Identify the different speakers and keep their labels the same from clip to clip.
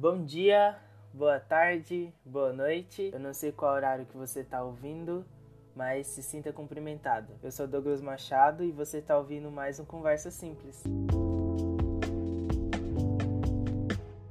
Speaker 1: Bom dia, boa tarde, boa noite. Eu não sei qual horário que você está ouvindo, mas se sinta cumprimentado. Eu sou Douglas Machado e você está ouvindo mais um Conversa Simples.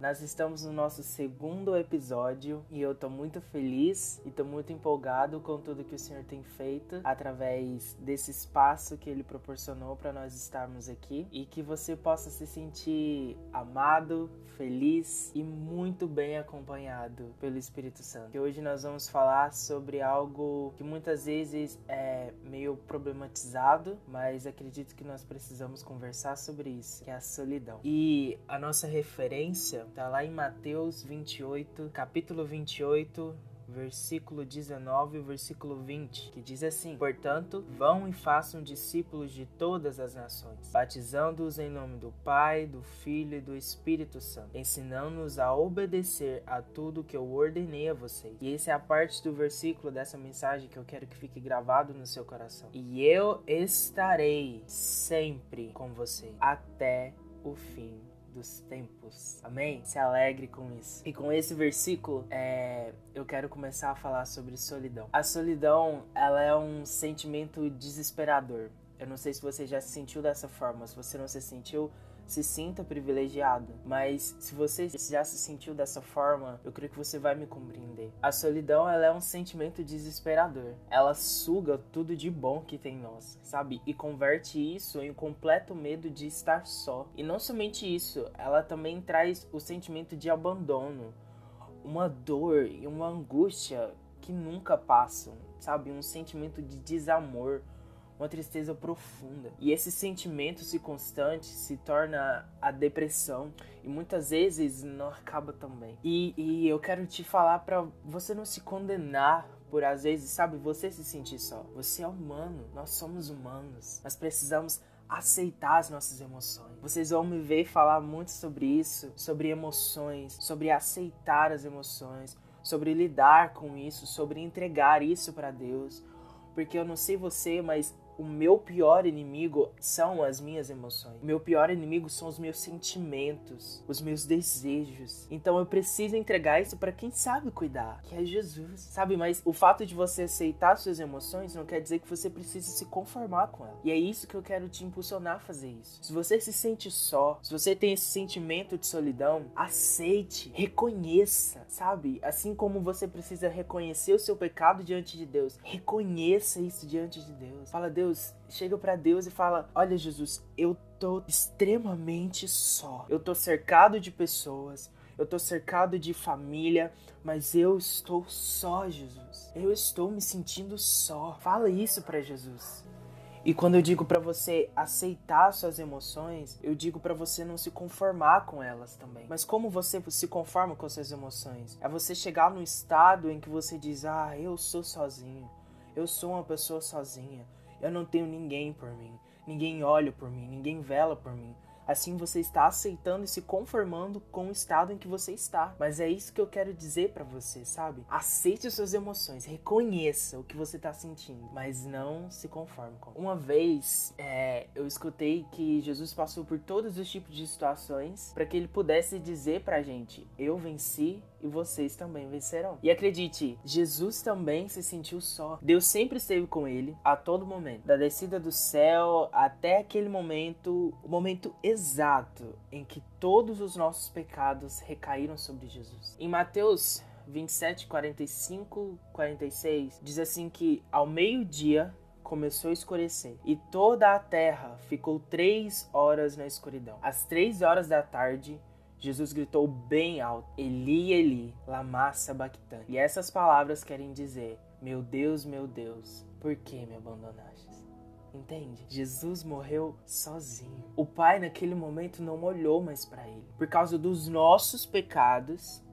Speaker 1: Nós estamos no nosso segundo episódio e eu tô muito feliz e tô muito empolgado com tudo que o Senhor tem feito através desse espaço que ele proporcionou para nós estarmos aqui e que você possa se sentir amado, feliz e muito bem acompanhado pelo Espírito Santo. Que hoje nós vamos falar sobre algo que muitas vezes é meio problematizado, mas acredito que nós precisamos conversar sobre isso, que é a solidão. E a nossa referência Está lá em Mateus 28, capítulo 28, versículo 19 e versículo 20, que diz assim: Portanto, vão e façam discípulos de todas as nações, batizando-os em nome do Pai, do Filho e do Espírito Santo, ensinando-os a obedecer a tudo que eu ordenei a vocês. E essa é a parte do versículo dessa mensagem que eu quero que fique gravado no seu coração. E eu estarei sempre com você até o fim dos tempos. Amém? Se alegre com isso. E com esse versículo, é, eu quero começar a falar sobre solidão. A solidão, ela é um sentimento desesperador. Eu não sei se você já se sentiu dessa forma. Se você não se sentiu, se sinta privilegiado. Mas se você já se sentiu dessa forma, eu creio que você vai me compreender. A solidão, ela é um sentimento desesperador. Ela suga tudo de bom que tem em nós, sabe? E converte isso em um completo medo de estar só. E não somente isso, ela também traz o sentimento de abandono, uma dor e uma angústia que nunca passam, sabe? Um sentimento de desamor uma tristeza profunda. E esse sentimento se constante se torna a depressão e muitas vezes não acaba também. E, e eu quero te falar para você não se condenar por às vezes, sabe, você se sentir só. Você é humano, nós somos humanos. Nós precisamos aceitar as nossas emoções. Vocês vão me ver falar muito sobre isso, sobre emoções, sobre aceitar as emoções, sobre lidar com isso, sobre entregar isso para Deus. Porque eu não sei você, mas o meu pior inimigo são as minhas emoções. O meu pior inimigo são os meus sentimentos, os meus desejos. Então eu preciso entregar isso para quem sabe cuidar, que é Jesus. Sabe, mas o fato de você aceitar suas emoções não quer dizer que você precisa se conformar com ela. E é isso que eu quero te impulsionar a fazer isso. Se você se sente só, se você tem esse sentimento de solidão, aceite, reconheça, sabe? Assim como você precisa reconhecer o seu pecado diante de Deus, reconheça isso diante de Deus. Fala, Deus, Deus, chega para Deus e fala: Olha, Jesus, eu tô extremamente só. Eu tô cercado de pessoas, eu tô cercado de família, mas eu estou só, Jesus. Eu estou me sentindo só. Fala isso para Jesus. E quando eu digo para você aceitar suas emoções, eu digo para você não se conformar com elas também. Mas como você se conforma com suas emoções? É você chegar num estado em que você diz: "Ah, eu sou sozinho. Eu sou uma pessoa sozinha. Eu não tenho ninguém por mim. Ninguém olha por mim, ninguém vela por mim. Assim você está aceitando e se conformando com o estado em que você está. Mas é isso que eu quero dizer para você, sabe? Aceite suas emoções, reconheça o que você está sentindo, mas não se conforme com. Uma vez é, eu escutei que Jesus passou por todos os tipos de situações para que ele pudesse dizer pra gente: Eu venci e vocês também vencerão. E acredite, Jesus também se sentiu só. Deus sempre esteve com ele a todo momento, da descida do céu até aquele momento, o momento exato em que todos os nossos pecados recaíram sobre Jesus. Em Mateus 27, 45, 46, diz assim que ao meio-dia começou a escurecer e toda a terra ficou três horas na escuridão. Às três horas da tarde, Jesus gritou bem alto: Eli, Eli, lama sabachthani. E essas palavras querem dizer: Meu Deus, meu Deus, por que me abandonaste? Entende? Jesus morreu sozinho. O Pai naquele momento não olhou mais para ele. Por causa dos nossos pecados,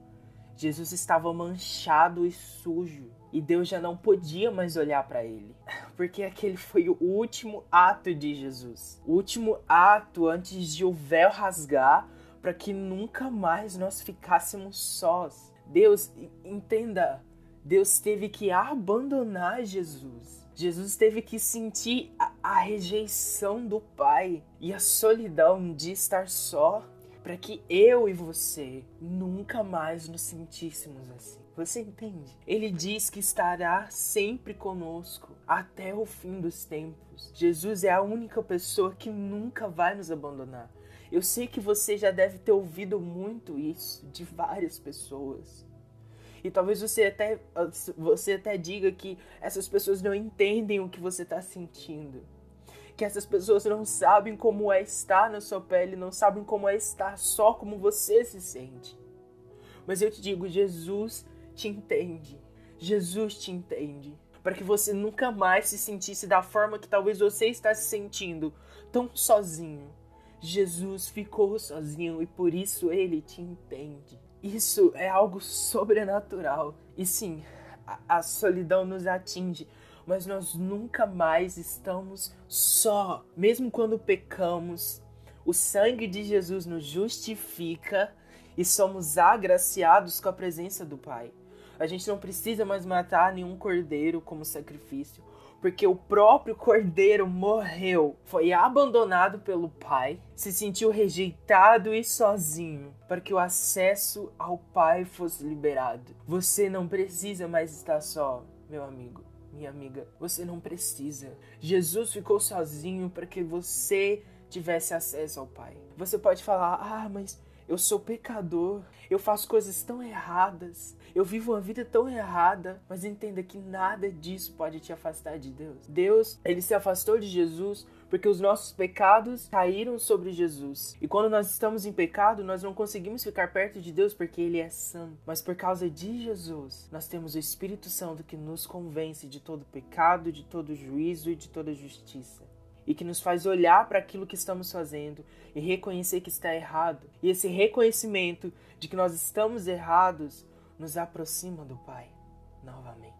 Speaker 1: Jesus estava manchado e sujo. E Deus já não podia mais olhar para ele. Porque aquele foi o último ato de Jesus. O último ato antes de o véu rasgar para que nunca mais nós ficássemos sós. Deus, entenda, Deus teve que abandonar Jesus. Jesus teve que sentir a rejeição do Pai e a solidão de estar só para que eu e você nunca mais nos sentíssemos assim. Você entende? Ele diz que estará sempre conosco até o fim dos tempos. Jesus é a única pessoa que nunca vai nos abandonar. Eu sei que você já deve ter ouvido muito isso de várias pessoas. E talvez você até, você até diga que essas pessoas não entendem o que você está sentindo. Que essas pessoas não sabem como é estar na sua pele, não sabem como é estar só como você se sente. Mas eu te digo, Jesus te entende. Jesus te entende. Para que você nunca mais se sentisse da forma que talvez você está se sentindo, tão sozinho. Jesus ficou sozinho e por isso ele te entende. Isso é algo sobrenatural. E sim, a, a solidão nos atinge, mas nós nunca mais estamos só. Mesmo quando pecamos, o sangue de Jesus nos justifica e somos agraciados com a presença do Pai. A gente não precisa mais matar nenhum cordeiro como sacrifício, porque o próprio cordeiro morreu, foi abandonado pelo pai, se sentiu rejeitado e sozinho, para que o acesso ao pai fosse liberado. Você não precisa mais estar só, meu amigo. Minha amiga, você não precisa. Jesus ficou sozinho para que você tivesse acesso ao Pai. Você pode falar: "Ah, mas eu sou pecador, eu faço coisas tão erradas, eu vivo uma vida tão errada, mas entenda que nada disso pode te afastar de Deus. Deus, ele se afastou de Jesus porque os nossos pecados caíram sobre Jesus. E quando nós estamos em pecado, nós não conseguimos ficar perto de Deus porque ele é santo. Mas por causa de Jesus, nós temos o Espírito Santo que nos convence de todo pecado, de todo juízo e de toda justiça e que nos faz olhar para aquilo que estamos fazendo e reconhecer que está errado. E esse reconhecimento de que nós estamos errados nos aproxima do Pai novamente.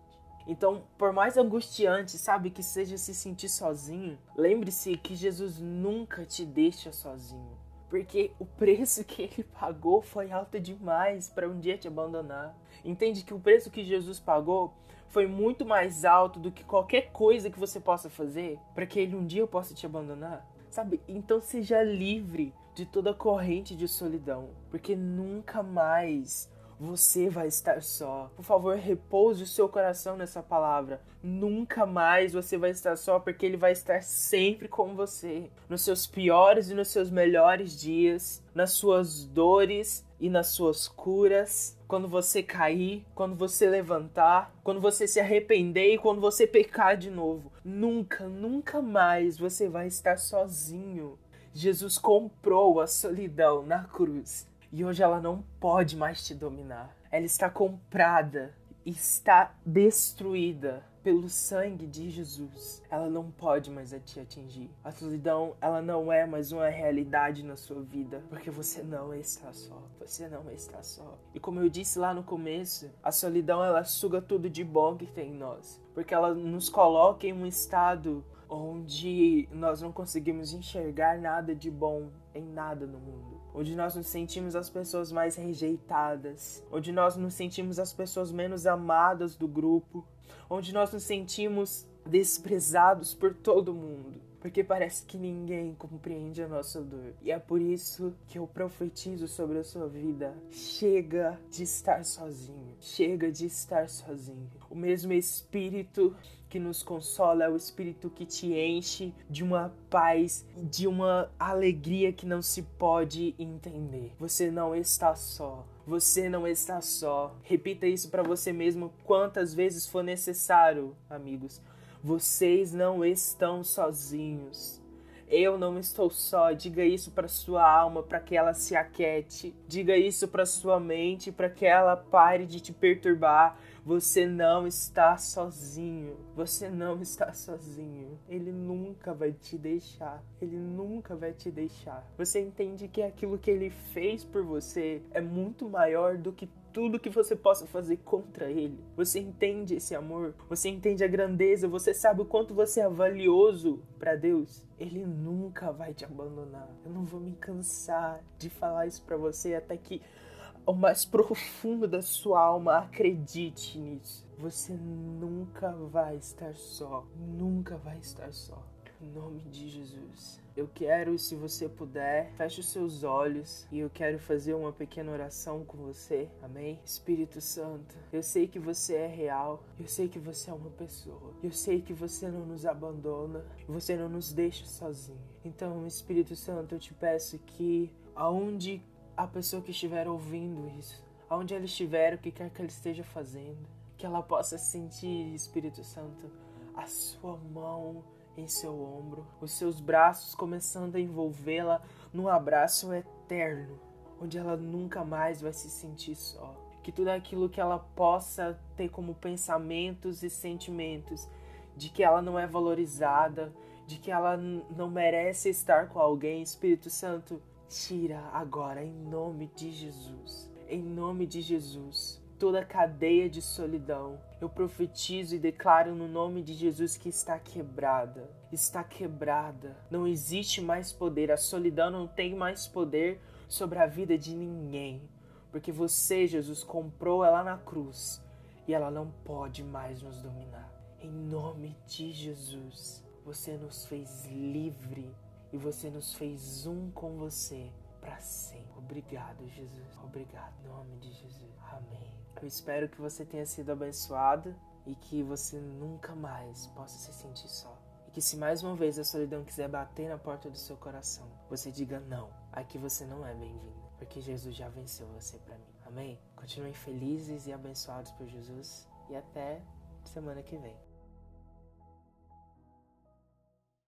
Speaker 1: Então, por mais angustiante, sabe, que seja se sentir sozinho, lembre-se que Jesus nunca te deixa sozinho. Porque o preço que ele pagou foi alto demais para um dia te abandonar. Entende que o preço que Jesus pagou foi muito mais alto do que qualquer coisa que você possa fazer para que ele um dia possa te abandonar? Sabe? Então seja livre de toda corrente de solidão, porque nunca mais você vai estar só. Por favor, repouse o seu coração nessa palavra. Nunca mais você vai estar só, porque Ele vai estar sempre com você. Nos seus piores e nos seus melhores dias, nas suas dores e nas suas curas. Quando você cair, quando você levantar, quando você se arrepender e quando você pecar de novo. Nunca, nunca mais você vai estar sozinho. Jesus comprou a solidão na cruz e hoje ela não pode mais te dominar. Ela está comprada, está destruída pelo sangue de Jesus. Ela não pode mais te atingir. A solidão, ela não é mais uma realidade na sua vida, porque você não está só. Você não está só. E como eu disse lá no começo, a solidão ela suga tudo de bom que tem em nós, porque ela nos coloca em um estado onde nós não conseguimos enxergar nada de bom em nada no mundo onde nós nos sentimos as pessoas mais rejeitadas, onde nós nos sentimos as pessoas menos amadas do grupo, onde nós nos sentimos desprezados por todo mundo. Porque parece que ninguém compreende a nossa dor. E é por isso que eu profetizo sobre a sua vida. Chega de estar sozinho. Chega de estar sozinho. O mesmo Espírito que nos consola, é o Espírito que te enche de uma paz, de uma alegria que não se pode entender. Você não está só. Você não está só. Repita isso para você mesmo quantas vezes for necessário, amigos. Vocês não estão sozinhos. Eu não estou só. Diga isso para sua alma, para que ela se aquete. Diga isso para sua mente, para que ela pare de te perturbar você não está sozinho. Você não está sozinho. Ele nunca vai te deixar. Ele nunca vai te deixar. Você entende que aquilo que ele fez por você é muito maior do que tudo que você possa fazer contra ele. Você entende esse amor? Você entende a grandeza? Você sabe o quanto você é valioso para Deus? Ele nunca vai te abandonar. Eu não vou me cansar de falar isso para você até que o mais profundo da sua alma, acredite nisso. Você nunca vai estar só. Nunca vai estar só. Em nome de Jesus. Eu quero, se você puder, feche os seus olhos e eu quero fazer uma pequena oração com você. Amém? Espírito Santo, eu sei que você é real. Eu sei que você é uma pessoa. Eu sei que você não nos abandona. Você não nos deixa sozinho. Então, Espírito Santo, eu te peço que aonde a pessoa que estiver ouvindo isso, aonde ela estiver, o que quer que ela esteja fazendo, que ela possa sentir, Espírito Santo, a sua mão em seu ombro, os seus braços começando a envolvê-la num abraço eterno, onde ela nunca mais vai se sentir só. Que tudo aquilo que ela possa ter como pensamentos e sentimentos de que ela não é valorizada, de que ela não merece estar com alguém, Espírito Santo, tira agora em nome de Jesus. Em nome de Jesus toda a cadeia de solidão. Eu profetizo e declaro no nome de Jesus que está quebrada. Está quebrada. Não existe mais poder. A solidão não tem mais poder sobre a vida de ninguém. Porque você, Jesus, comprou ela na cruz e ela não pode mais nos dominar. Em nome de Jesus, você nos fez livre e você nos fez um com você para sempre. Obrigado, Jesus. Obrigado. Em nome de Jesus. Amém. Eu espero que você tenha sido abençoado e que você nunca mais possa se sentir só. E que se mais uma vez a solidão quiser bater na porta do seu coração, você diga não. Aqui você não é bem-vindo, porque Jesus já venceu você para mim. Amém? Continuem felizes e abençoados por Jesus e até semana que vem.